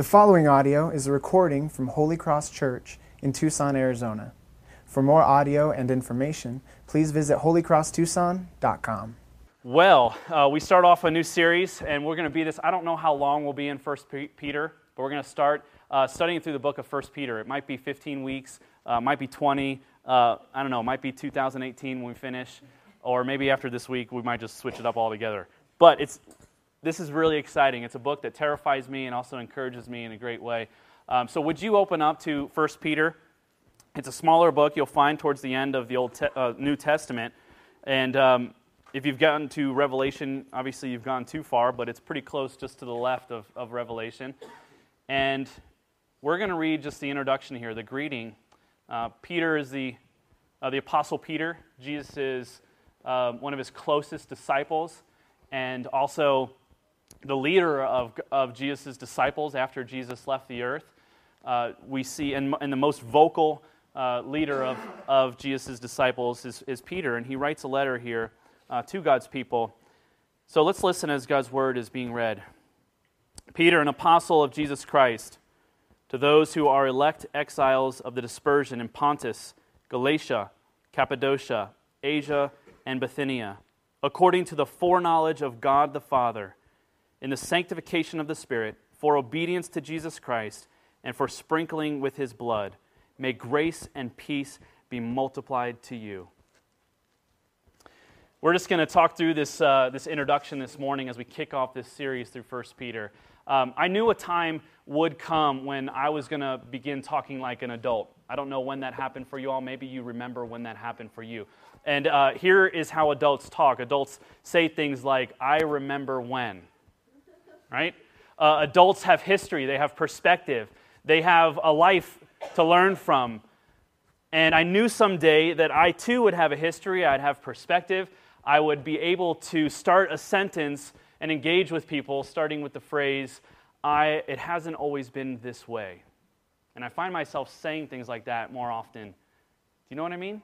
The following audio is a recording from Holy Cross Church in Tucson, Arizona. For more audio and information, please visit holycrosstucson.com. Well, uh, we start off a new series, and we're going to be this. I don't know how long we'll be in First Peter, but we're going to start uh, studying through the book of First Peter. It might be 15 weeks, uh, might be 20. Uh, I don't know. It might be 2018 when we finish, or maybe after this week we might just switch it up altogether. But it's this is really exciting. It's a book that terrifies me and also encourages me in a great way. Um, so, would you open up to 1 Peter? It's a smaller book you'll find towards the end of the Old te- uh, New Testament. And um, if you've gotten to Revelation, obviously you've gone too far, but it's pretty close just to the left of, of Revelation. And we're going to read just the introduction here, the greeting. Uh, Peter is the, uh, the Apostle Peter. Jesus is uh, one of his closest disciples and also the leader of, of Jesus' disciples after Jesus left the earth. Uh, we see, and, and, the most vocal uh, leader of, of Jesus' disciples is, is Peter, and he writes a letter here uh, to God's people. So let's listen as God's word is being read. Peter, an apostle of Jesus Christ, to those who are elect exiles of the dispersion in Pontus, Galatia, Cappadocia, Asia, and Bithynia, according to the foreknowledge of God the Father in the sanctification of the Spirit, for obedience to Jesus Christ, and for sprinkling with his blood. May grace and peace be multiplied to you. We're just going to talk through this, uh, this introduction this morning as we kick off this series through 1 Peter. Um, I knew a time would come when I was going to begin talking like an adult. I don't know when that happened for you all. Maybe you remember when that happened for you. And uh, here is how adults talk adults say things like, I remember when right? Uh, adults have history, they have perspective, they have a life to learn from. And I knew someday that I too would have a history, I'd have perspective, I would be able to start a sentence and engage with people starting with the phrase, I, it hasn't always been this way. And I find myself saying things like that more often. Do you know what I mean?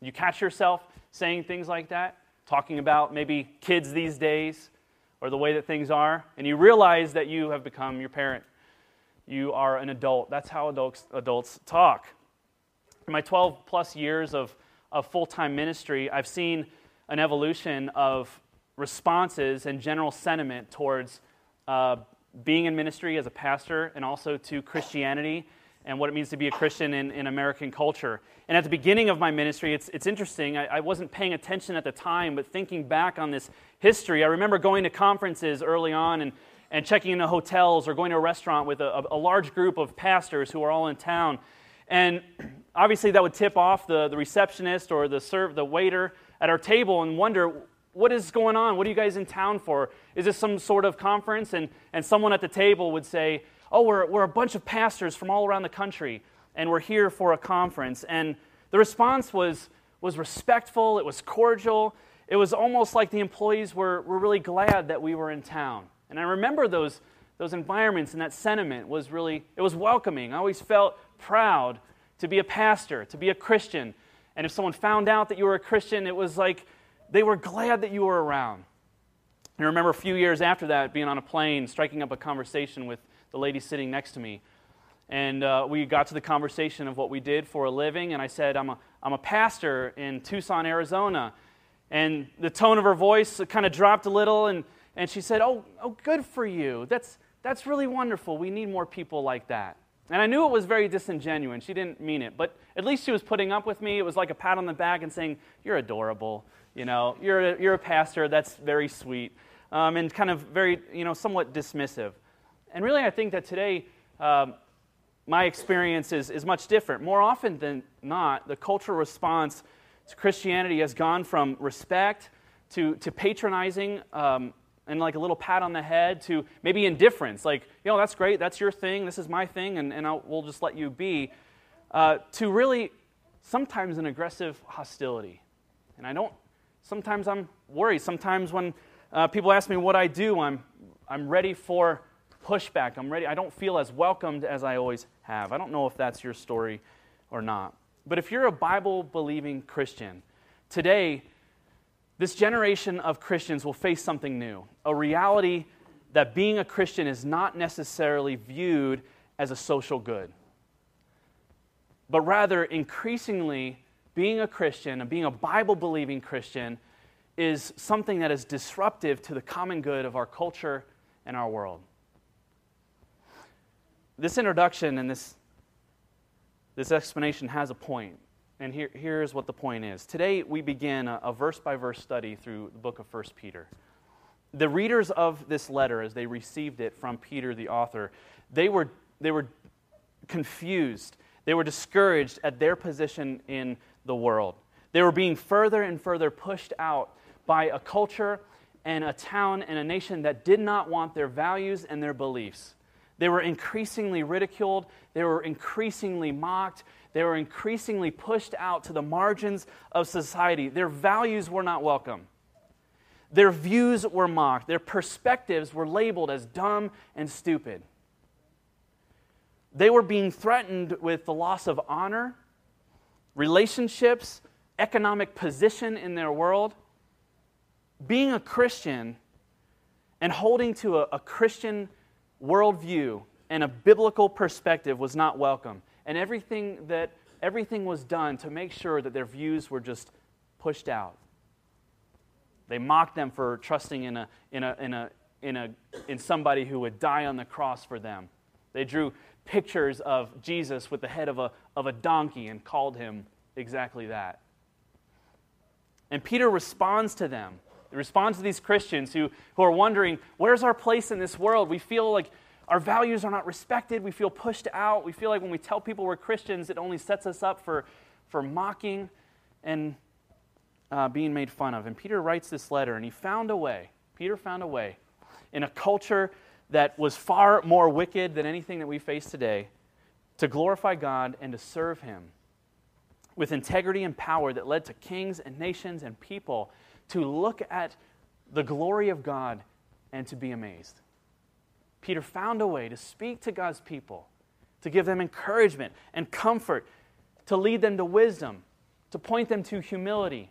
You catch yourself saying things like that, talking about maybe kids these days, or the way that things are, and you realize that you have become your parent. You are an adult. That's how adults, adults talk. In my 12 plus years of, of full time ministry, I've seen an evolution of responses and general sentiment towards uh, being in ministry as a pastor and also to Christianity and what it means to be a Christian in, in American culture. And at the beginning of my ministry, it's, it's interesting. I, I, wasn't paying attention at the time, but thinking back on this history, I remember going to conferences early on and, and checking into hotels or going to a restaurant with a, a large group of pastors who are all in town. And obviously, that would tip off the, the receptionist or the, serve, the waiter at our table and wonder, what is going on? What are you guys in town for? Is this some sort of conference? And, and someone at the table would say, oh, we're, we're a bunch of pastors from all around the country, and we're here for a conference. And the response was, was respectful, it was cordial. It was almost like the employees were, were really glad that we were in town. And I remember those, those environments and that sentiment was really, it was welcoming. I always felt proud to be a pastor, to be a Christian. And if someone found out that you were a Christian, it was like they were glad that you were around. I remember a few years after that being on a plane, striking up a conversation with the lady sitting next to me. And uh, we got to the conversation of what we did for a living, and I said, I'm a, I'm a pastor in Tucson, Arizona. And the tone of her voice kind of dropped a little, and, and she said, oh, oh, good for you. That's, that's really wonderful. We need more people like that. And I knew it was very disingenuous. She didn't mean it, but at least she was putting up with me. It was like a pat on the back and saying, You're adorable. You know, you're a, you're a pastor. That's very sweet. Um, and kind of very, you know, somewhat dismissive. And really, I think that today, um, my experience is, is much different. More often than not, the cultural response to Christianity has gone from respect to, to patronizing um, and like a little pat on the head to maybe indifference, like, you know, that's great, that's your thing, this is my thing, and, and I'll, we'll just let you be, uh, to really sometimes an aggressive hostility. And I don't, sometimes I'm worried. Sometimes when uh, people ask me what I do, I'm, I'm ready for pushback. I'm ready. I don't feel as welcomed as I always have. I don't know if that's your story or not. But if you're a Bible believing Christian, today, this generation of Christians will face something new, a reality that being a Christian is not necessarily viewed as a social good, but rather increasingly being a Christian and being a Bible believing Christian is something that is disruptive to the common good of our culture and our world. This introduction and this, this explanation has a point, and here, here's what the point is. Today, we begin a verse by verse study through the book of 1 Peter. The readers of this letter, as they received it from Peter, the author, they were, they were confused. They were discouraged at their position in the world. They were being further and further pushed out by a culture and a town and a nation that did not want their values and their beliefs. They were increasingly ridiculed, they were increasingly mocked, they were increasingly pushed out to the margins of society. Their values were not welcome. Their views were mocked. Their perspectives were labeled as dumb and stupid. They were being threatened with the loss of honor, relationships, economic position in their world being a Christian and holding to a, a Christian worldview and a biblical perspective was not welcome. And everything that everything was done to make sure that their views were just pushed out. They mocked them for trusting in, a, in, a, in, a, in, a, in somebody who would die on the cross for them. They drew pictures of Jesus with the head of a, of a donkey and called him exactly that. And Peter responds to them responds to these Christians who, who are wondering, where's our place in this world? We feel like our values are not respected. We feel pushed out. We feel like when we tell people we're Christians, it only sets us up for, for mocking and uh, being made fun of. And Peter writes this letter, and he found a way. Peter found a way in a culture that was far more wicked than anything that we face today to glorify God and to serve Him with integrity and power that led to kings and nations and people to look at the glory of God and to be amazed. Peter found a way to speak to God's people, to give them encouragement and comfort, to lead them to wisdom, to point them to humility,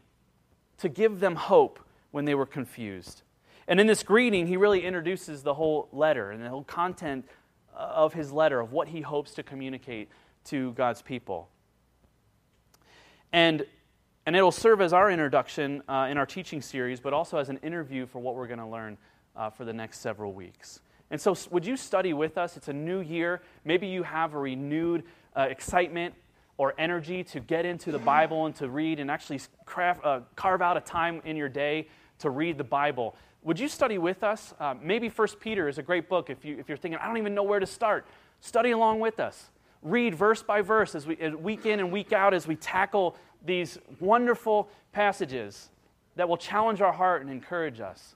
to give them hope when they were confused. And in this greeting, he really introduces the whole letter and the whole content of his letter, of what he hopes to communicate to God's people. And and it'll serve as our introduction uh, in our teaching series, but also as an interview for what we're going to learn uh, for the next several weeks. And so, would you study with us? It's a new year. Maybe you have a renewed uh, excitement or energy to get into the Bible and to read and actually craft, uh, carve out a time in your day to read the Bible. Would you study with us? Uh, maybe First Peter is a great book if, you, if you're thinking, I don't even know where to start. Study along with us. Read verse by verse as we, week in and week out as we tackle these wonderful passages that will challenge our heart and encourage us.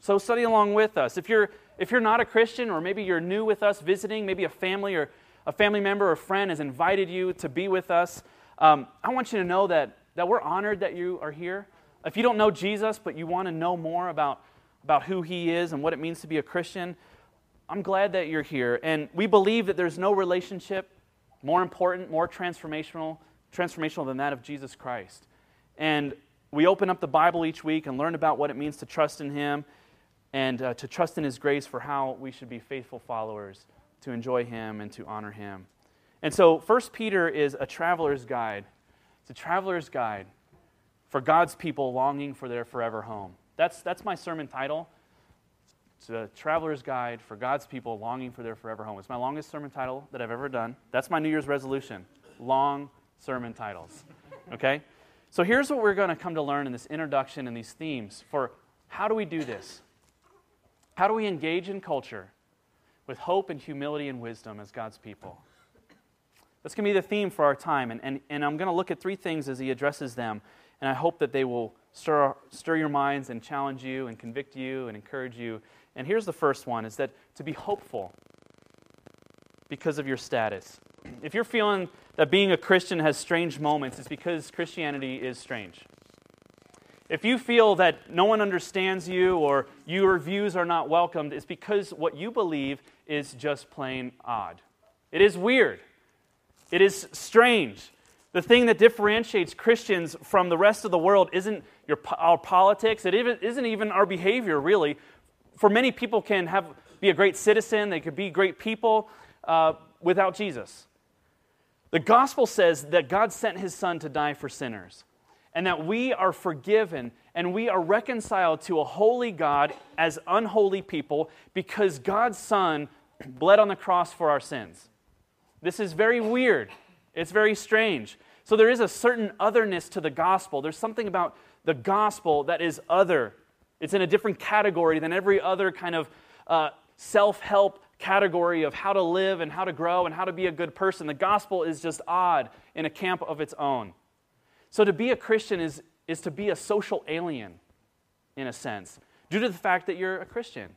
So study along with us. If you're if you're not a Christian or maybe you're new with us visiting, maybe a family or a family member or friend has invited you to be with us, um, I want you to know that, that we're honored that you are here. If you don't know Jesus, but you want to know more about, about who he is and what it means to be a Christian, I'm glad that you're here. And we believe that there's no relationship more important, more transformational transformational than that of Jesus Christ. And we open up the Bible each week and learn about what it means to trust in Him and uh, to trust in His grace for how we should be faithful followers, to enjoy Him and to honor Him. And so, First Peter is a traveler's guide. It's a traveler's guide for God's people longing for their forever home. That's, that's my sermon title. It's a traveler's guide for God's people longing for their forever home. It's my longest sermon title that I've ever done. That's my New Year's resolution. Long sermon titles. Okay? So here's what we're going to come to learn in this introduction and these themes for how do we do this? How do we engage in culture with hope and humility and wisdom as God's people? That's going to be the theme for our time. And, and, and I'm going to look at three things as he addresses them. And I hope that they will stir, stir your minds and challenge you and convict you and encourage you. And here's the first one is that to be hopeful because of your status. If you're feeling that being a Christian has strange moments, it's because Christianity is strange. If you feel that no one understands you or your views are not welcomed, it's because what you believe is just plain odd. It is weird. It is strange. The thing that differentiates Christians from the rest of the world isn't your, our politics, it isn't even our behavior, really. For many people can have be a great citizen, they could be great people uh, without Jesus. The gospel says that God sent his son to die for sinners and that we are forgiven and we are reconciled to a holy God as unholy people because God's son bled on the cross for our sins. This is very weird. It's very strange. So there is a certain otherness to the gospel. There's something about the gospel that is other. It's in a different category than every other kind of uh, self help category of how to live and how to grow and how to be a good person. The gospel is just odd in a camp of its own. So to be a Christian is, is to be a social alien, in a sense, due to the fact that you're a Christian.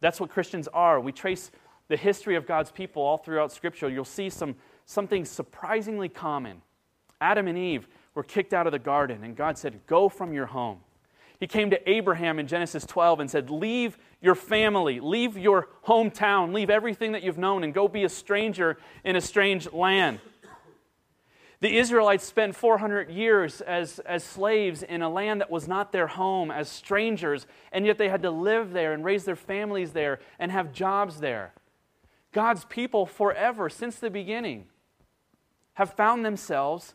That's what Christians are. We trace the history of God's people all throughout Scripture. You'll see some, something surprisingly common. Adam and Eve were kicked out of the garden, and God said, Go from your home. He came to Abraham in Genesis 12 and said, Leave your family, leave your hometown, leave everything that you've known, and go be a stranger in a strange land. The Israelites spent 400 years as, as slaves in a land that was not their home, as strangers, and yet they had to live there and raise their families there and have jobs there. God's people, forever, since the beginning, have found themselves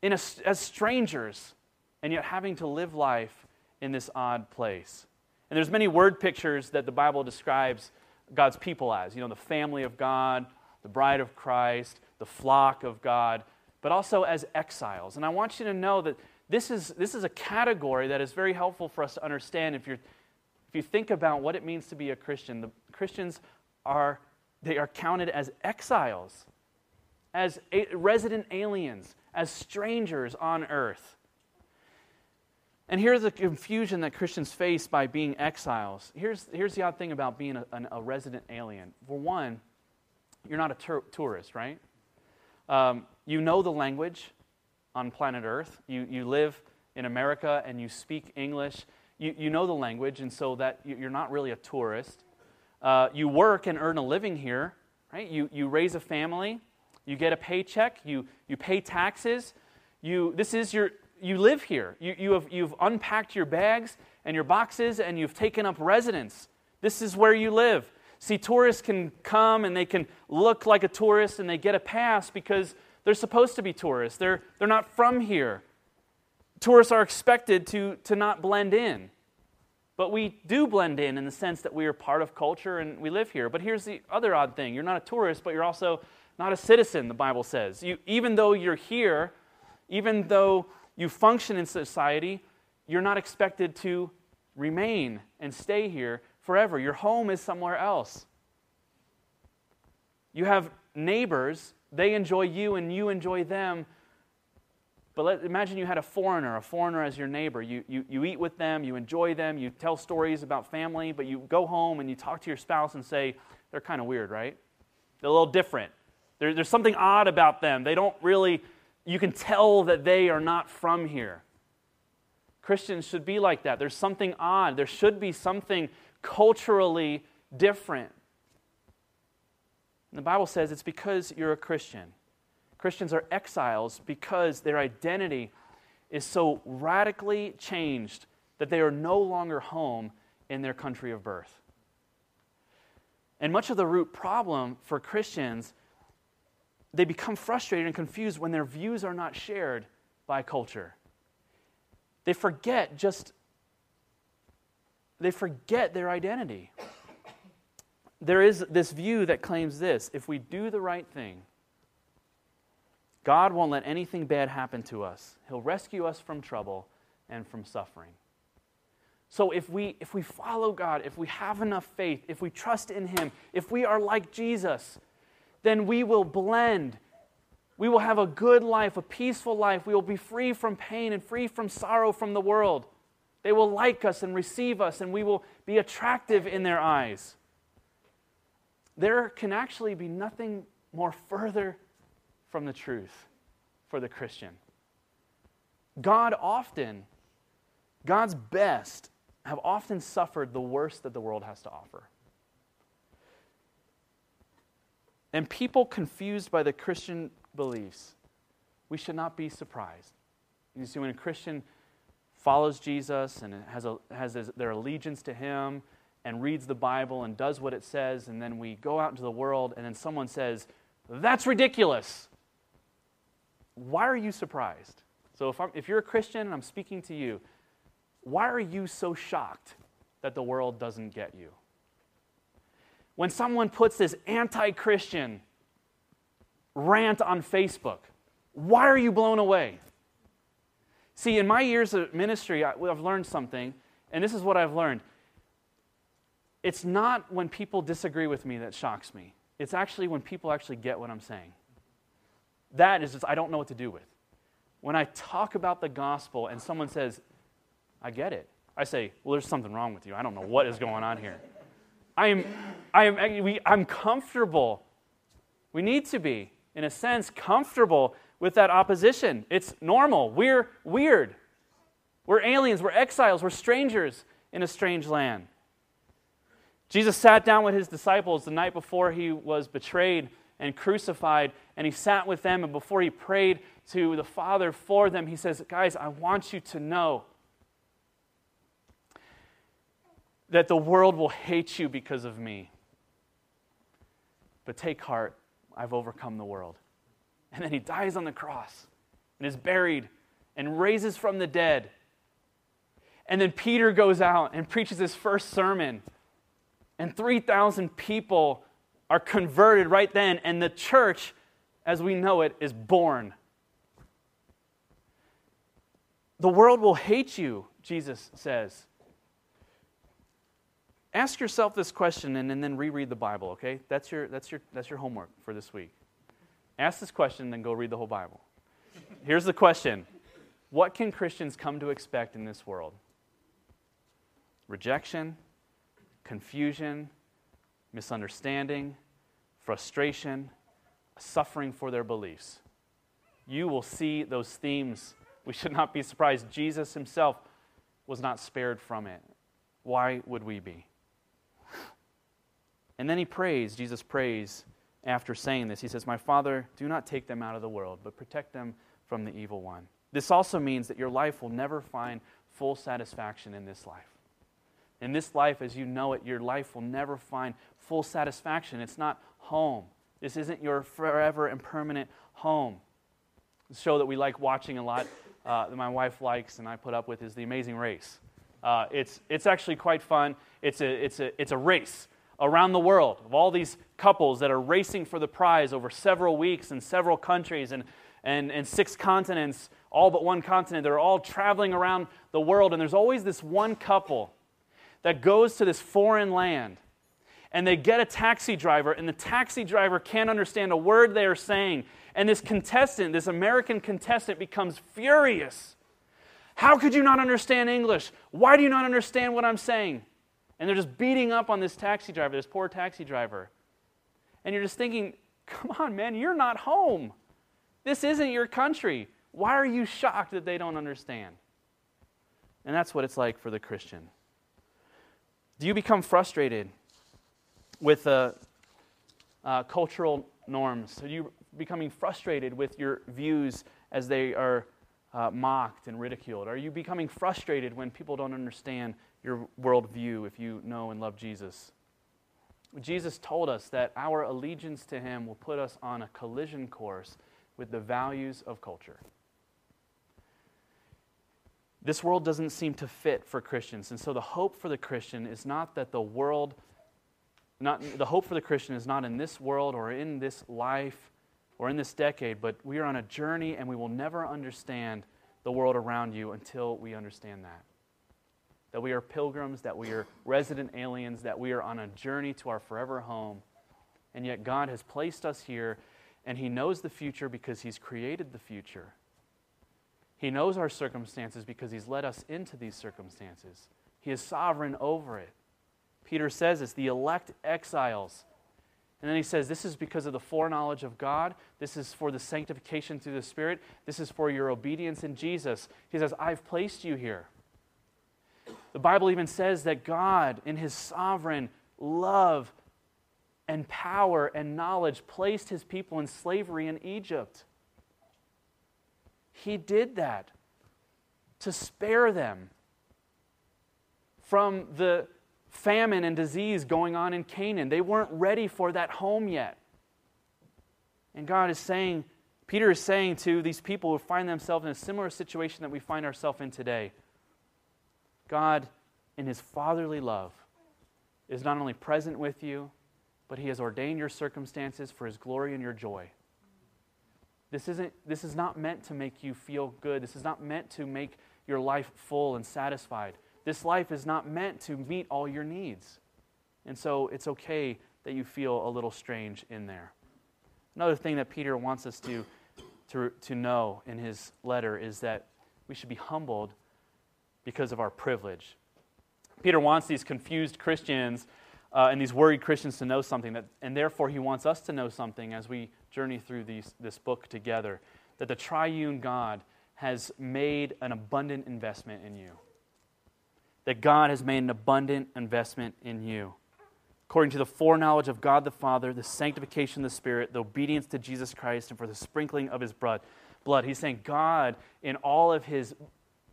in a, as strangers and yet having to live life in this odd place. And there's many word pictures that the Bible describes God's people as. You know, the family of God, the bride of Christ, the flock of God, but also as exiles. And I want you to know that this is, this is a category that is very helpful for us to understand if, you're, if you think about what it means to be a Christian. The Christians are, they are counted as exiles, as a, resident aliens, as strangers on earth. And here's the confusion that Christians face by being exiles. Here's, here's the odd thing about being a, a resident alien. For one, you're not a tur- tourist, right? Um, you know the language on planet Earth. You, you live in America and you speak English. You, you know the language, and so that you're not really a tourist. Uh, you work and earn a living here, right? You, you raise a family. You get a paycheck. You, you pay taxes. You, this is your, you live here. You, you have, you've unpacked your bags and your boxes and you've taken up residence. This is where you live. See, tourists can come and they can look like a tourist and they get a pass because they're supposed to be tourists. They're, they're not from here. Tourists are expected to, to not blend in. But we do blend in in the sense that we are part of culture and we live here. But here's the other odd thing you're not a tourist, but you're also not a citizen, the Bible says. You, even though you're here, even though you function in society, you're not expected to remain and stay here forever. Your home is somewhere else. You have neighbors, they enjoy you and you enjoy them. But let, imagine you had a foreigner, a foreigner as your neighbor. You, you, you eat with them, you enjoy them, you tell stories about family, but you go home and you talk to your spouse and say, they're kind of weird, right? They're a little different. There, there's something odd about them. They don't really you can tell that they are not from here. Christians should be like that. There's something odd. There should be something culturally different. And the Bible says it's because you're a Christian. Christians are exiles because their identity is so radically changed that they are no longer home in their country of birth. And much of the root problem for Christians they become frustrated and confused when their views are not shared by culture. They forget just, they forget their identity. There is this view that claims this if we do the right thing, God won't let anything bad happen to us. He'll rescue us from trouble and from suffering. So if we if we follow God, if we have enough faith, if we trust in him, if we are like Jesus, then we will blend. We will have a good life, a peaceful life. We will be free from pain and free from sorrow from the world. They will like us and receive us, and we will be attractive in their eyes. There can actually be nothing more further from the truth for the Christian. God often, God's best, have often suffered the worst that the world has to offer. And people confused by the Christian beliefs, we should not be surprised. You see, when a Christian follows Jesus and has, a, has their allegiance to Him, and reads the Bible and does what it says, and then we go out into the world and then someone says, That's ridiculous. Why are you surprised? So if, I'm, if you're a Christian and I'm speaking to you, why are you so shocked that the world doesn't get you? When someone puts this anti Christian rant on Facebook, why are you blown away? See, in my years of ministry, I've learned something, and this is what I've learned. It's not when people disagree with me that shocks me. It's actually when people actually get what I'm saying. That is just, I don't know what to do with. When I talk about the gospel and someone says, I get it, I say, Well, there's something wrong with you. I don't know what is going on here. I am, I am, we, I'm comfortable. We need to be, in a sense, comfortable with that opposition. It's normal. We're weird. We're aliens. We're exiles. We're strangers in a strange land. Jesus sat down with his disciples the night before he was betrayed and crucified, and he sat with them, and before he prayed to the Father for them, he says, Guys, I want you to know that the world will hate you because of me. But take heart, I've overcome the world. And then he dies on the cross and is buried and raises from the dead. And then Peter goes out and preaches his first sermon. And 3,000 people are converted right then. And the church, as we know it, is born. The world will hate you, Jesus says. Ask yourself this question and, and then reread the Bible, okay? That's your, that's, your, that's your homework for this week. Ask this question, and then go read the whole Bible. Here's the question What can Christians come to expect in this world? Rejection, confusion, misunderstanding, frustration, suffering for their beliefs. You will see those themes. We should not be surprised. Jesus himself was not spared from it. Why would we be? And then he prays, Jesus prays after saying this. He says, My Father, do not take them out of the world, but protect them from the evil one. This also means that your life will never find full satisfaction in this life. In this life, as you know it, your life will never find full satisfaction. It's not home. This isn't your forever and permanent home. The show that we like watching a lot, uh, that my wife likes and I put up with, is The Amazing Race. Uh, it's, it's actually quite fun. It's a, it's, a, it's a race around the world of all these couples that are racing for the prize over several weeks in several countries and, and, and six continents, all but one continent. They're all traveling around the world, and there's always this one couple that goes to this foreign land and they get a taxi driver, and the taxi driver can't understand a word they are saying. And this contestant, this American contestant, becomes furious. How could you not understand English? Why do you not understand what I'm saying? And they're just beating up on this taxi driver, this poor taxi driver. And you're just thinking, come on, man, you're not home. This isn't your country. Why are you shocked that they don't understand? And that's what it's like for the Christian. Do you become frustrated with uh, uh, cultural norms? Are you becoming frustrated with your views as they are uh, mocked and ridiculed? Are you becoming frustrated when people don't understand your worldview if you know and love Jesus. Jesus told us that our allegiance to him will put us on a collision course with the values of culture. This world doesn't seem to fit for Christians, and so the hope for the Christian is not that the world not the hope for the Christian is not in this world or in this life or in this decade, but we are on a journey and we will never understand the world around you until we understand that that we are pilgrims, that we are resident aliens, that we are on a journey to our forever home. And yet, God has placed us here, and He knows the future because He's created the future. He knows our circumstances because He's led us into these circumstances. He is sovereign over it. Peter says it's the elect exiles. And then he says, This is because of the foreknowledge of God. This is for the sanctification through the Spirit. This is for your obedience in Jesus. He says, I've placed you here. The Bible even says that God, in his sovereign love and power and knowledge, placed his people in slavery in Egypt. He did that to spare them from the famine and disease going on in Canaan. They weren't ready for that home yet. And God is saying, Peter is saying to these people who find themselves in a similar situation that we find ourselves in today God, in his fatherly love, is not only present with you, but he has ordained your circumstances for his glory and your joy. This, isn't, this is not meant to make you feel good. This is not meant to make your life full and satisfied. This life is not meant to meet all your needs. And so it's okay that you feel a little strange in there. Another thing that Peter wants us to, to, to know in his letter is that we should be humbled because of our privilege. Peter wants these confused Christians uh, and these worried Christians to know something, that, and therefore he wants us to know something as we journey through these, this book together that the triune God has made an abundant investment in you. That God has made an abundant investment in you. According to the foreknowledge of God the Father, the sanctification of the Spirit, the obedience to Jesus Christ, and for the sprinkling of his blood. Blood. He's saying God, in all of his,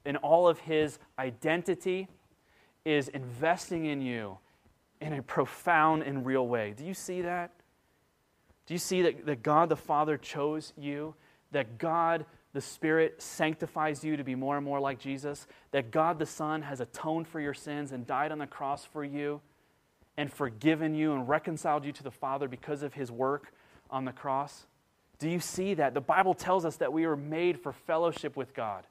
in all of his identity, is investing in you in a profound and real way. Do you see that? Do you see that, that God the Father chose you? That God the Spirit sanctifies you to be more and more like Jesus? That God the Son has atoned for your sins and died on the cross for you and forgiven you and reconciled you to the Father because of his work on the cross? Do you see that? The Bible tells us that we are made for fellowship with God,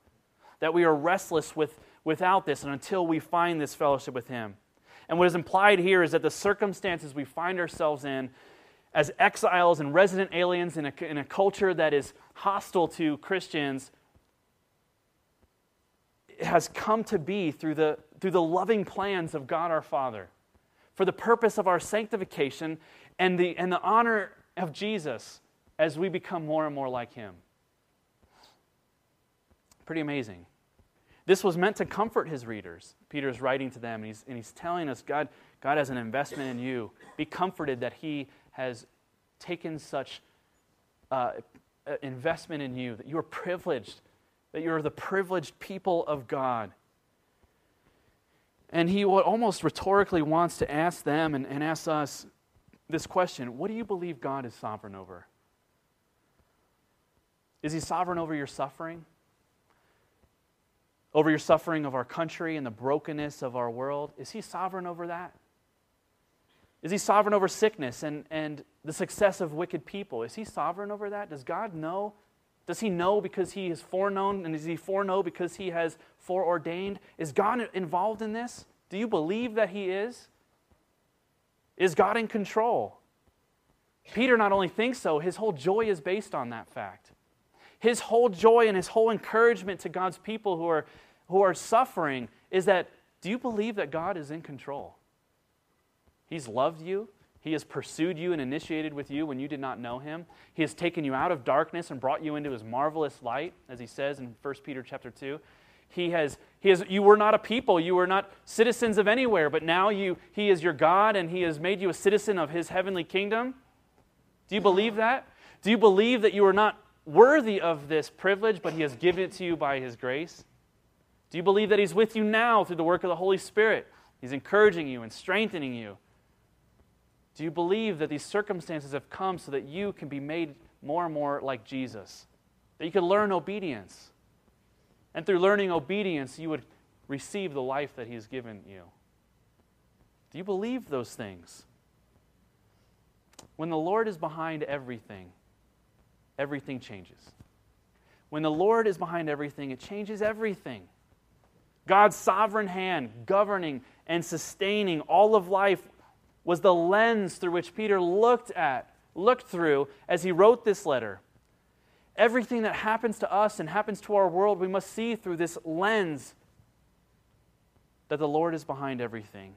that we are restless with, without this and until we find this fellowship with Him. And what is implied here is that the circumstances we find ourselves in as exiles and resident aliens in a, in a culture that is hostile to Christians has come to be through the, through the loving plans of God our Father for the purpose of our sanctification and the, and the honor of Jesus as we become more and more like Him. Pretty amazing. This was meant to comfort his readers. Peter is writing to them, and he's, and he's telling us God, God has an investment in you. Be comforted that he has taken such uh, investment in you, that you are privileged, that you're the privileged people of God. And he almost rhetorically wants to ask them and, and ask us this question What do you believe God is sovereign over? Is he sovereign over your suffering? Over your suffering of our country and the brokenness of our world? Is He sovereign over that? Is He sovereign over sickness and, and the success of wicked people? Is He sovereign over that? Does God know? Does He know because He is foreknown? And does He foreknow because He has foreordained? Is God involved in this? Do you believe that He is? Is God in control? Peter not only thinks so, his whole joy is based on that fact. His whole joy and his whole encouragement to God's people who are who are suffering is that do you believe that God is in control? He's loved you. He has pursued you and initiated with you when you did not know him. He has taken you out of darkness and brought you into his marvelous light, as he says in 1 Peter chapter 2. He has, he has, you were not a people, you were not citizens of anywhere, but now you, he is your God and he has made you a citizen of his heavenly kingdom. Do you believe that? Do you believe that you are not worthy of this privilege, but he has given it to you by his grace? Do you believe that He's with you now through the work of the Holy Spirit? He's encouraging you and strengthening you. Do you believe that these circumstances have come so that you can be made more and more like Jesus? That you can learn obedience. And through learning obedience, you would receive the life that He has given you. Do you believe those things? When the Lord is behind everything, everything changes. When the Lord is behind everything, it changes everything. God's sovereign hand governing and sustaining all of life was the lens through which Peter looked at, looked through as he wrote this letter. Everything that happens to us and happens to our world, we must see through this lens that the Lord is behind everything.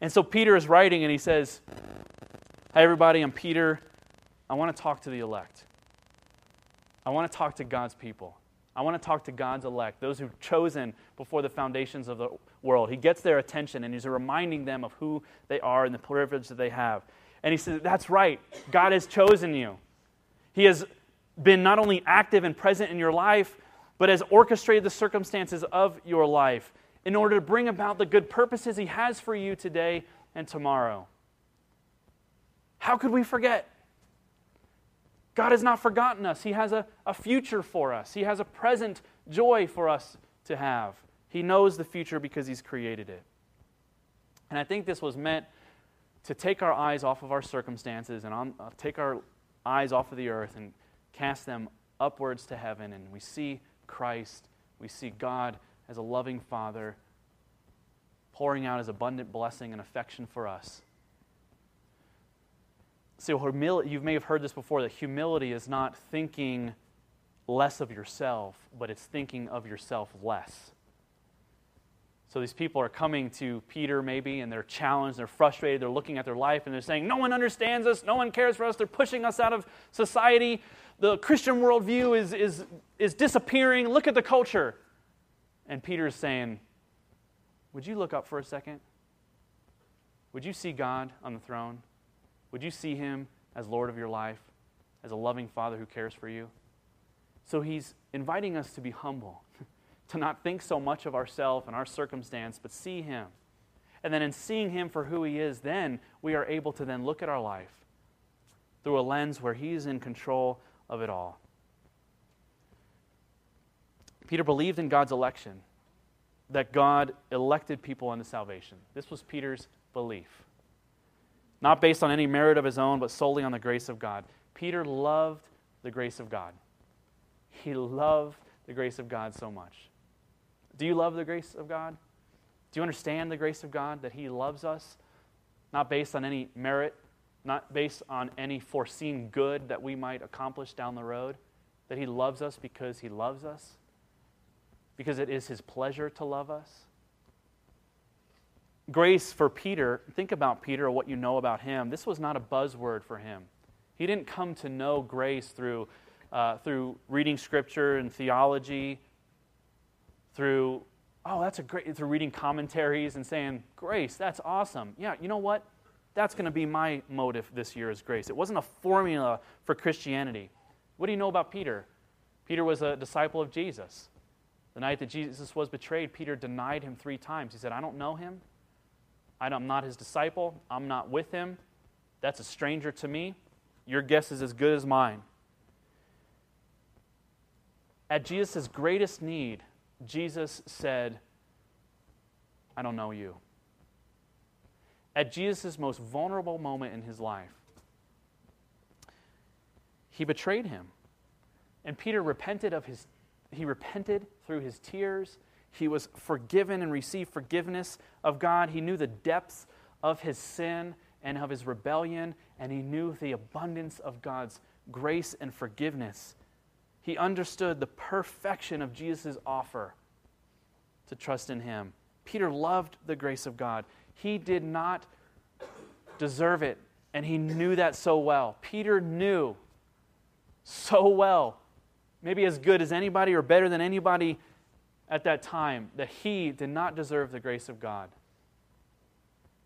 And so Peter is writing and he says, Hi, everybody, I'm Peter. I want to talk to the elect. I want to talk to God's people. I want to talk to God's elect, those who've chosen before the foundations of the world. He gets their attention and he's reminding them of who they are and the privilege that they have. And he says, That's right. God has chosen you. He has been not only active and present in your life, but has orchestrated the circumstances of your life. in order to bring about the good purposes He has for you today and tomorrow. How could we forget? God has not forgotten us. He has a, a future for us, He has a present joy for us to have. He knows the future because He's created it. And I think this was meant to take our eyes off of our circumstances and on, uh, take our eyes off of the earth and cast them upwards to heaven. And we see Christ, we see God as a loving Father pouring out his abundant blessing and affection for us. So, humility, you may have heard this before that humility is not thinking less of yourself, but it's thinking of yourself less. So these people are coming to Peter, maybe, and they're challenged, they're frustrated, they're looking at their life, and they're saying, No one understands us, no one cares for us, they're pushing us out of society. The Christian worldview is, is, is disappearing. Look at the culture. And Peter's saying, Would you look up for a second? Would you see God on the throne? Would you see Him as Lord of your life, as a loving Father who cares for you? So he's inviting us to be humble to not think so much of ourselves and our circumstance, but see Him. And then in seeing Him for who He is, then we are able to then look at our life through a lens where He's in control of it all. Peter believed in God's election, that God elected people unto salvation. This was Peter's belief. Not based on any merit of his own, but solely on the grace of God. Peter loved the grace of God. He loved the grace of God so much. Do you love the grace of God? Do you understand the grace of God that He loves us, not based on any merit, not based on any foreseen good that we might accomplish down the road? That He loves us because He loves us? Because it is His pleasure to love us? Grace for Peter, think about Peter what you know about him. This was not a buzzword for him. He didn't come to know grace through, uh, through reading scripture and theology through, oh, that's a great, through reading commentaries and saying, grace, that's awesome. Yeah, you know what? That's going to be my motive this year is grace. It wasn't a formula for Christianity. What do you know about Peter? Peter was a disciple of Jesus. The night that Jesus was betrayed, Peter denied him three times. He said, I don't know him. I'm not his disciple. I'm not with him. That's a stranger to me. Your guess is as good as mine. At Jesus' greatest need, Jesus said, I don't know you. At Jesus' most vulnerable moment in his life, he betrayed him. And Peter repented of his he repented through his tears. He was forgiven and received forgiveness of God. He knew the depths of his sin and of his rebellion, and he knew the abundance of God's grace and forgiveness. He understood the perfection of Jesus' offer to trust in him. Peter loved the grace of God. He did not deserve it, and he knew that so well. Peter knew so well, maybe as good as anybody or better than anybody at that time, that he did not deserve the grace of God.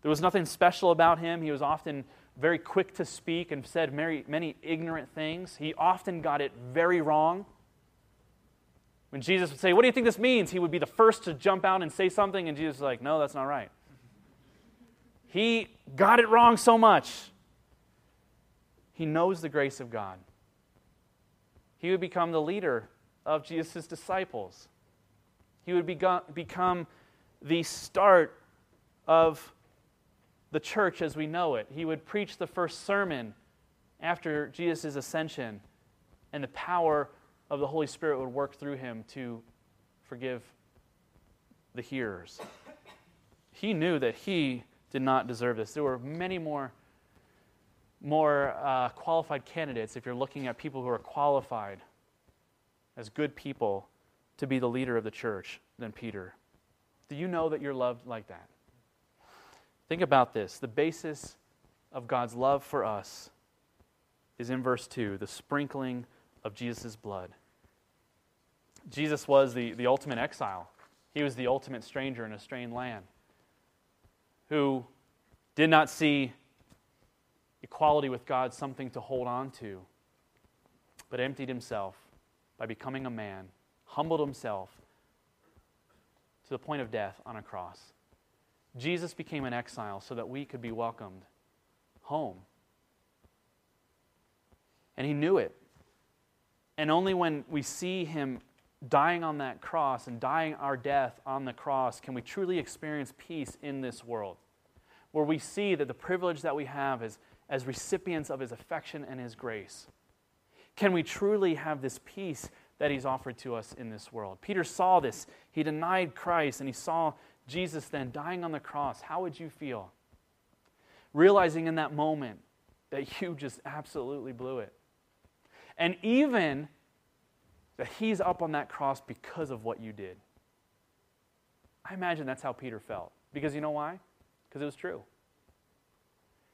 There was nothing special about him. He was often very quick to speak and said many, many ignorant things. He often got it very wrong. When Jesus would say, What do you think this means? He would be the first to jump out and say something, and Jesus was like, No, that's not right. He got it wrong so much. He knows the grace of God. He would become the leader of Jesus' disciples. He would become the start of the church as we know it. He would preach the first sermon after Jesus' ascension, and the power of the Holy Spirit would work through him to forgive the hearers. He knew that he did not deserve this. There were many more, more uh, qualified candidates if you're looking at people who are qualified as good people to be the leader of the church than Peter. Do you know that you're loved like that? Think about this. The basis of God's love for us is in verse 2 the sprinkling of Jesus' blood. Jesus was the, the ultimate exile, he was the ultimate stranger in a strange land who did not see equality with God something to hold on to, but emptied himself by becoming a man, humbled himself to the point of death on a cross. Jesus became an exile so that we could be welcomed home. And he knew it. And only when we see him dying on that cross and dying our death on the cross can we truly experience peace in this world, where we see that the privilege that we have is as recipients of his affection and his grace. Can we truly have this peace that he's offered to us in this world? Peter saw this. He denied Christ and he saw Jesus then dying on the cross. How would you feel? Realizing in that moment that you just absolutely blew it. And even that he's up on that cross because of what you did. I imagine that's how Peter felt. Because you know why? Because it was true.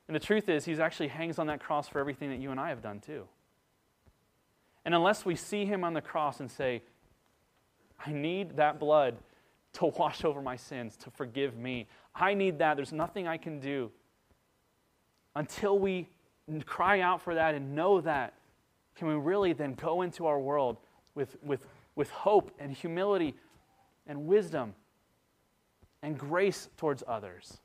And the truth is, he's actually hangs on that cross for everything that you and I have done too. And unless we see him on the cross and say, I need that blood to wash over my sins, to forgive me, I need that, there's nothing I can do. Until we cry out for that and know that, can we really then go into our world with, with, with hope and humility and wisdom and grace towards others?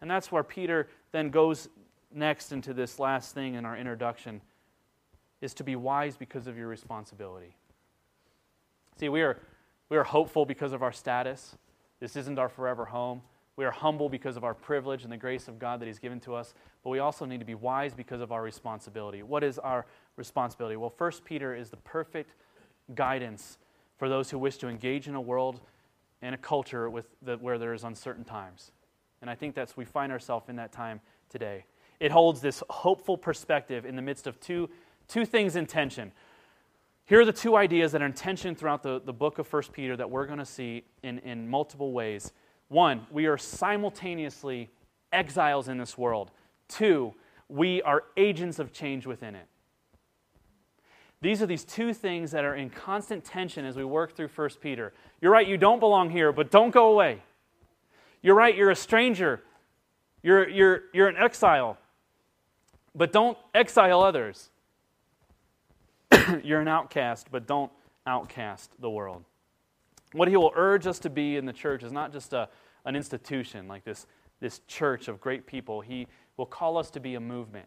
And that's where Peter then goes next into this last thing in our introduction is to be wise because of your responsibility. See, we are, we are hopeful because of our status. This isn't our forever home. We are humble because of our privilege and the grace of God that He's given to us, but we also need to be wise because of our responsibility. What is our responsibility? Well, First Peter is the perfect guidance for those who wish to engage in a world and a culture with the, where there is uncertain times. And I think that's we find ourselves in that time today. It holds this hopeful perspective in the midst of two, two things in tension. Here are the two ideas that are in tension throughout the, the book of 1 Peter that we're going to see in, in multiple ways. One, we are simultaneously exiles in this world. Two, we are agents of change within it. These are these two things that are in constant tension as we work through 1 Peter. You're right, you don't belong here, but don't go away. You're right, you're a stranger. You're, you're, you're an exile. But don't exile others. you're an outcast, but don't outcast the world. What he will urge us to be in the church is not just a, an institution like this, this church of great people. He will call us to be a movement.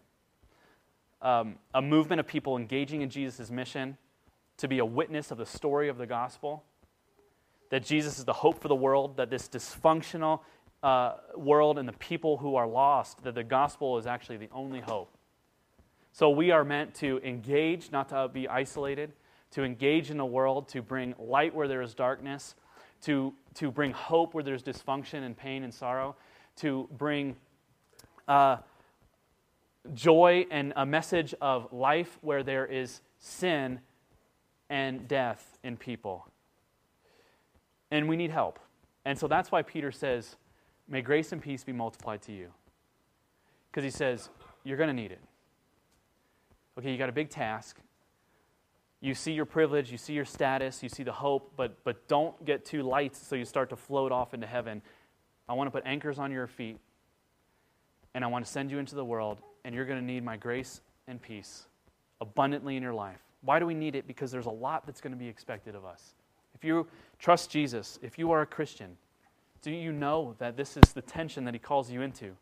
Um, a movement of people engaging in Jesus' mission, to be a witness of the story of the gospel, that Jesus is the hope for the world, that this dysfunctional uh, world and the people who are lost, that the gospel is actually the only hope. So we are meant to engage, not to be isolated, to engage in the world, to bring light where there is darkness, to, to bring hope where there's dysfunction and pain and sorrow, to bring uh, joy and a message of life where there is sin and death in people. And we need help. And so that's why Peter says, May grace and peace be multiplied to you. Because he says, You're going to need it. Okay, you got a big task. You see your privilege, you see your status, you see the hope, but, but don't get too light so you start to float off into heaven. I want to put anchors on your feet, and I want to send you into the world, and you're going to need my grace and peace abundantly in your life. Why do we need it? Because there's a lot that's going to be expected of us. If you trust Jesus, if you are a Christian, do you know that this is the tension that he calls you into?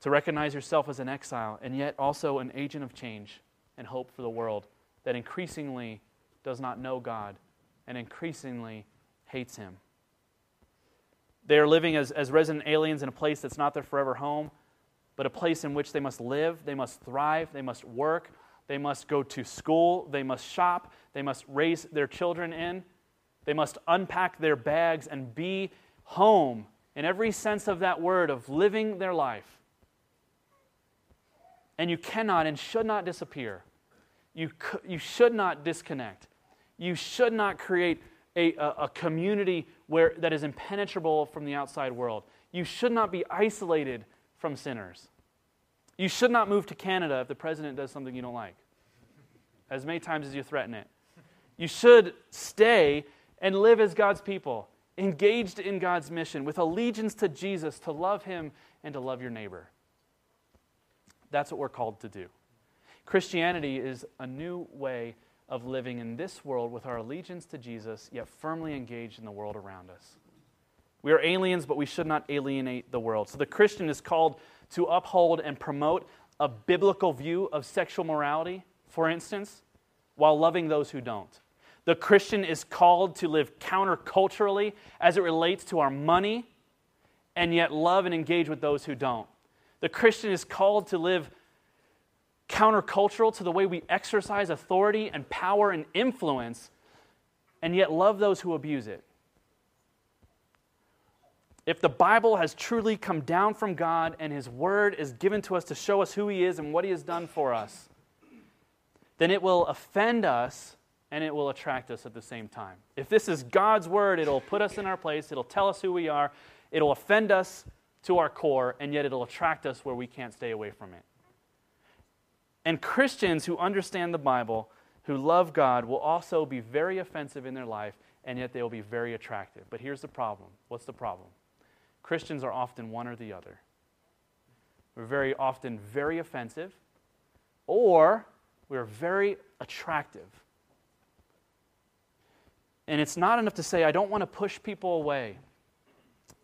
To recognize yourself as an exile and yet also an agent of change and hope for the world that increasingly does not know God and increasingly hates him. They are living as, as resident aliens in a place that's not their forever home, but a place in which they must live, they must thrive, they must work, they must go to school, they must shop, they must raise their children in, they must unpack their bags and be home in every sense of that word of living their life. And you cannot and should not disappear. You, you should not disconnect. You should not create a, a, a community where, that is impenetrable from the outside world. You should not be isolated from sinners. You should not move to Canada if the president does something you don't like, as many times as you threaten it. You should stay and live as God's people, engaged in God's mission, with allegiance to Jesus, to love Him and to love your neighbor. That's what we're called to do. Christianity is a new way of living in this world with our allegiance to Jesus, yet firmly engaged in the world around us. We are aliens, but we should not alienate the world. So the Christian is called to uphold and promote a biblical view of sexual morality, for instance, while loving those who don't. The Christian is called to live counterculturally as it relates to our money and yet love and engage with those who don't. The Christian is called to live countercultural to the way we exercise authority and power and influence and yet love those who abuse it. If the Bible has truly come down from God and His Word is given to us to show us who He is and what He has done for us, then it will offend us and it will attract us at the same time. If this is God's Word, it'll put us in our place, it'll tell us who we are, it'll offend us to our core, and yet it'll attract us where we can't stay away from it. And Christians who understand the Bible who love God will also be very offensive in their life, and yet they will be very attractive. But here's the problem what's the problem? Christians are often one or the other. We're very often very offensive, or we're very attractive. And it's not enough to say, I don't want to push people away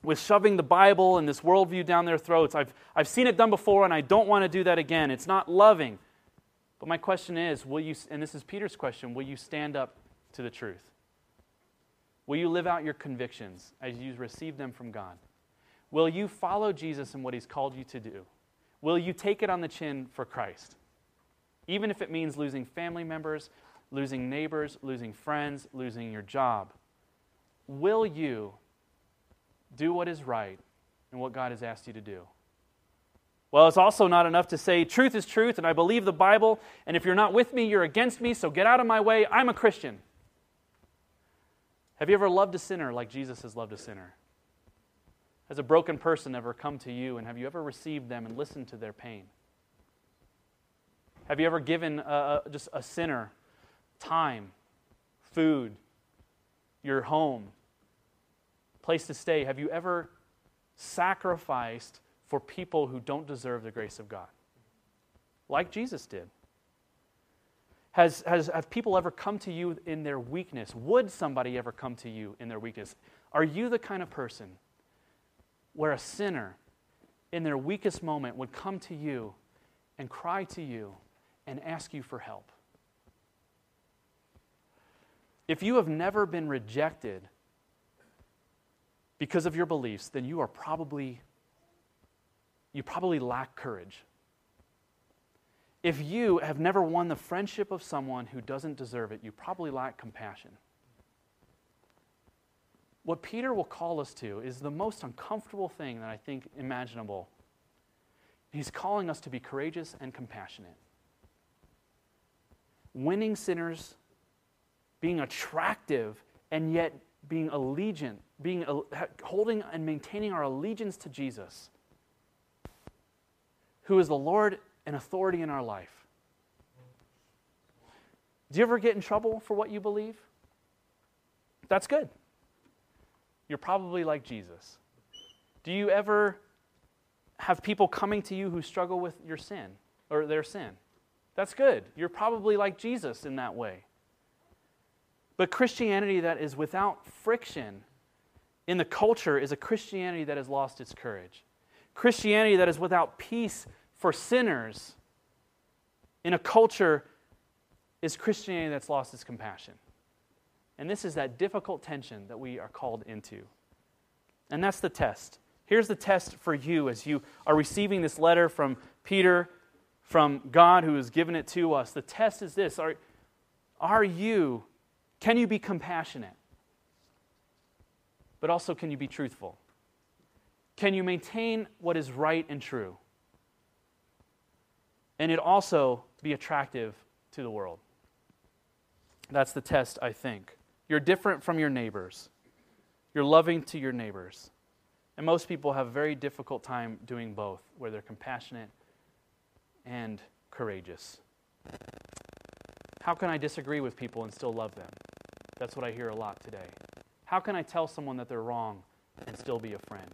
with shoving the Bible and this worldview down their throats. I've, I've seen it done before, and I don't want to do that again. It's not loving. But my question is will you, and this is Peter's question, will you stand up to the truth? Will you live out your convictions as you receive them from God? Will you follow Jesus and what he's called you to do? Will you take it on the chin for Christ? Even if it means losing family members, losing neighbors, losing friends, losing your job. Will you do what is right and what God has asked you to do? Well, it's also not enough to say, truth is truth, and I believe the Bible, and if you're not with me, you're against me, so get out of my way. I'm a Christian. Have you ever loved a sinner like Jesus has loved a sinner? Has a broken person ever come to you, and have you ever received them and listened to their pain? Have you ever given a, a, just a sinner time, food, your home, place to stay? Have you ever sacrificed for people who don't deserve the grace of God, like Jesus did. Has, has, have people ever come to you in their weakness? Would somebody ever come to you in their weakness? Are you the kind of person where a sinner in their weakest moment would come to you and cry to you and ask you for help? If you have never been rejected because of your beliefs, then you are probably you probably lack courage. If you have never won the friendship of someone who doesn't deserve it, you probably lack compassion. What Peter will call us to is the most uncomfortable thing that I think imaginable. He's calling us to be courageous and compassionate. Winning sinners, being attractive, and yet being allegiant, being uh, holding and maintaining our allegiance to Jesus who is the Lord and authority in our life. Do you ever get in trouble for what you believe? That's good. You're probably like Jesus. Do you ever have people coming to you who struggle with your sin or their sin? That's good. You're probably like Jesus in that way. But Christianity that is without friction in the culture is a Christianity that has lost its courage. Christianity that is without peace for sinners in a culture is Christianity that's lost its compassion. And this is that difficult tension that we are called into. And that's the test. Here's the test for you as you are receiving this letter from Peter, from God who has given it to us. The test is this Are, are you, can you be compassionate? But also, can you be truthful? Can you maintain what is right and true? And it also be attractive to the world. That's the test, I think. You're different from your neighbors. You're loving to your neighbors. And most people have a very difficult time doing both, where they're compassionate and courageous. How can I disagree with people and still love them? That's what I hear a lot today. How can I tell someone that they're wrong and still be a friend?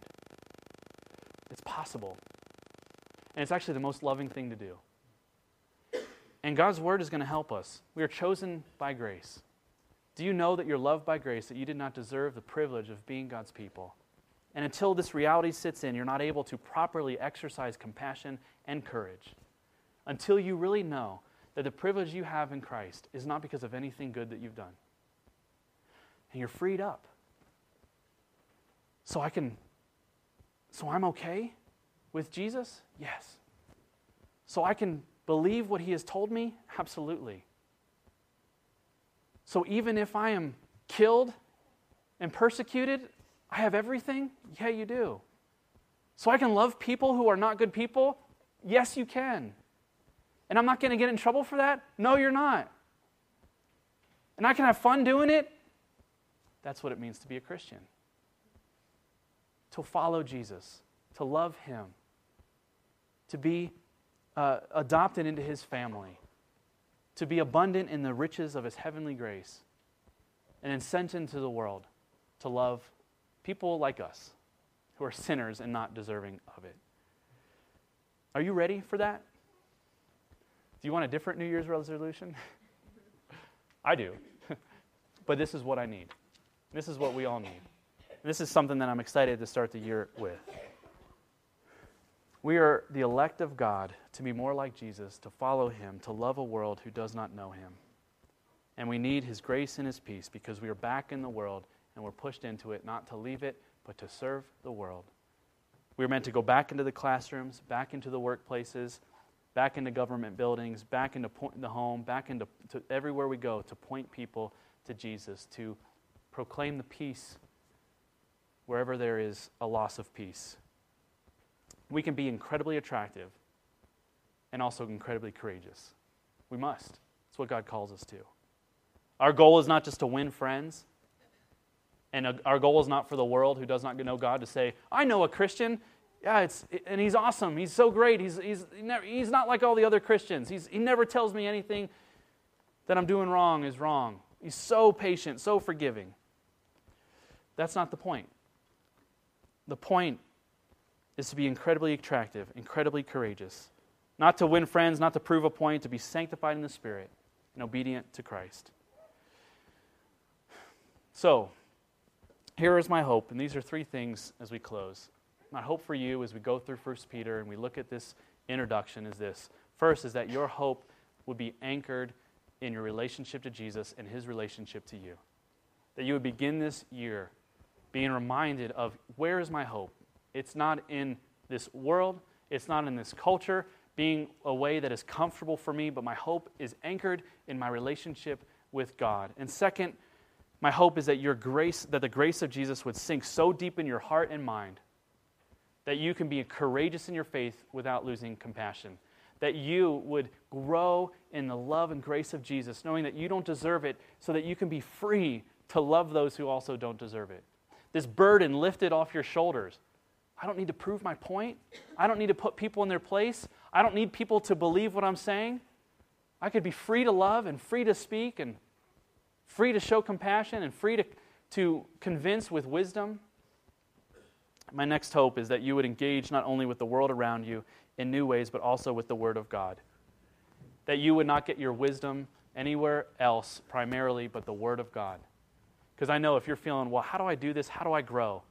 It's possible. And it's actually the most loving thing to do. And God's word is going to help us. We are chosen by grace. Do you know that you're loved by grace, that you did not deserve the privilege of being God's people? And until this reality sits in, you're not able to properly exercise compassion and courage. Until you really know that the privilege you have in Christ is not because of anything good that you've done. And you're freed up. So I can, so I'm okay with Jesus? Yes. So I can believe what he has told me? Absolutely. So even if I am killed and persecuted, I have everything? Yeah, you do. So I can love people who are not good people? Yes, you can. And I'm not going to get in trouble for that? No, you're not. And I can have fun doing it? That's what it means to be a Christian. To follow Jesus, to love Him, to be uh, adopted into His family, to be abundant in the riches of His heavenly grace, and then sent into the world to love people like us who are sinners and not deserving of it. Are you ready for that? Do you want a different New Year's resolution? I do. but this is what I need. This is what we all need. This is something that I'm excited to start the year with. We are the elect of God to be more like Jesus, to follow him, to love a world who does not know him. And we need his grace and his peace because we are back in the world and we're pushed into it not to leave it, but to serve the world. We are meant to go back into the classrooms, back into the workplaces, back into government buildings, back into the home, back into everywhere we go to point people to Jesus, to proclaim the peace wherever there is a loss of peace. We can be incredibly attractive and also incredibly courageous. We must. That's what God calls us to. Our goal is not just to win friends, and uh, our goal is not for the world who does not know God to say, I know a Christian. Yeah, it's, and he's awesome. He's so great. He's, he's, he never, he's not like all the other Christians. He's, he never tells me anything that I'm doing wrong is wrong. He's so patient, so forgiving. That's not the point. The point is to be incredibly attractive, incredibly courageous. Not to win friends, not to prove a point, to be sanctified in the Spirit and obedient to Christ. So, here is my hope, and these are three things as we close. My hope for you as we go through 1 Peter and we look at this introduction is this. First, is that your hope would be anchored in your relationship to Jesus and his relationship to you. That you would begin this year being reminded of where is my hope? It's not in this world, it's not in this culture, being a way that is comfortable for me, but my hope is anchored in my relationship with God. And second, my hope is that your grace, that the grace of Jesus would sink so deep in your heart and mind that you can be courageous in your faith without losing compassion. That you would grow in the love and grace of Jesus, knowing that you don't deserve it, so that you can be free to love those who also don't deserve it. This burden lifted off your shoulders. I don't need to prove my point. I don't need to put people in their place. I don't need people to believe what I'm saying. I could be free to love and free to speak and free to show compassion and free to, to convince with wisdom. My next hope is that you would engage not only with the world around you in new ways, but also with the Word of God. That you would not get your wisdom anywhere else primarily but the Word of God. Because I know if you're feeling, well, how do I do this? How do I grow?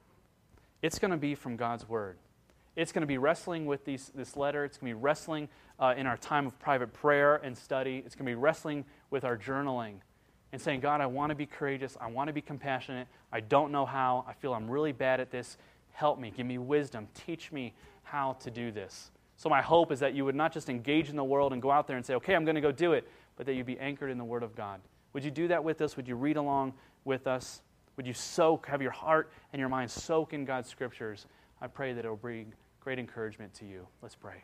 It's going to be from God's Word. It's going to be wrestling with these, this letter. It's going to be wrestling uh, in our time of private prayer and study. It's going to be wrestling with our journaling and saying, God, I want to be courageous. I want to be compassionate. I don't know how. I feel I'm really bad at this. Help me. Give me wisdom. Teach me how to do this. So, my hope is that you would not just engage in the world and go out there and say, okay, I'm going to go do it, but that you'd be anchored in the Word of God. Would you do that with us? Would you read along with us? Would you soak, have your heart and your mind soak in God's scriptures? I pray that it will bring great encouragement to you. Let's pray.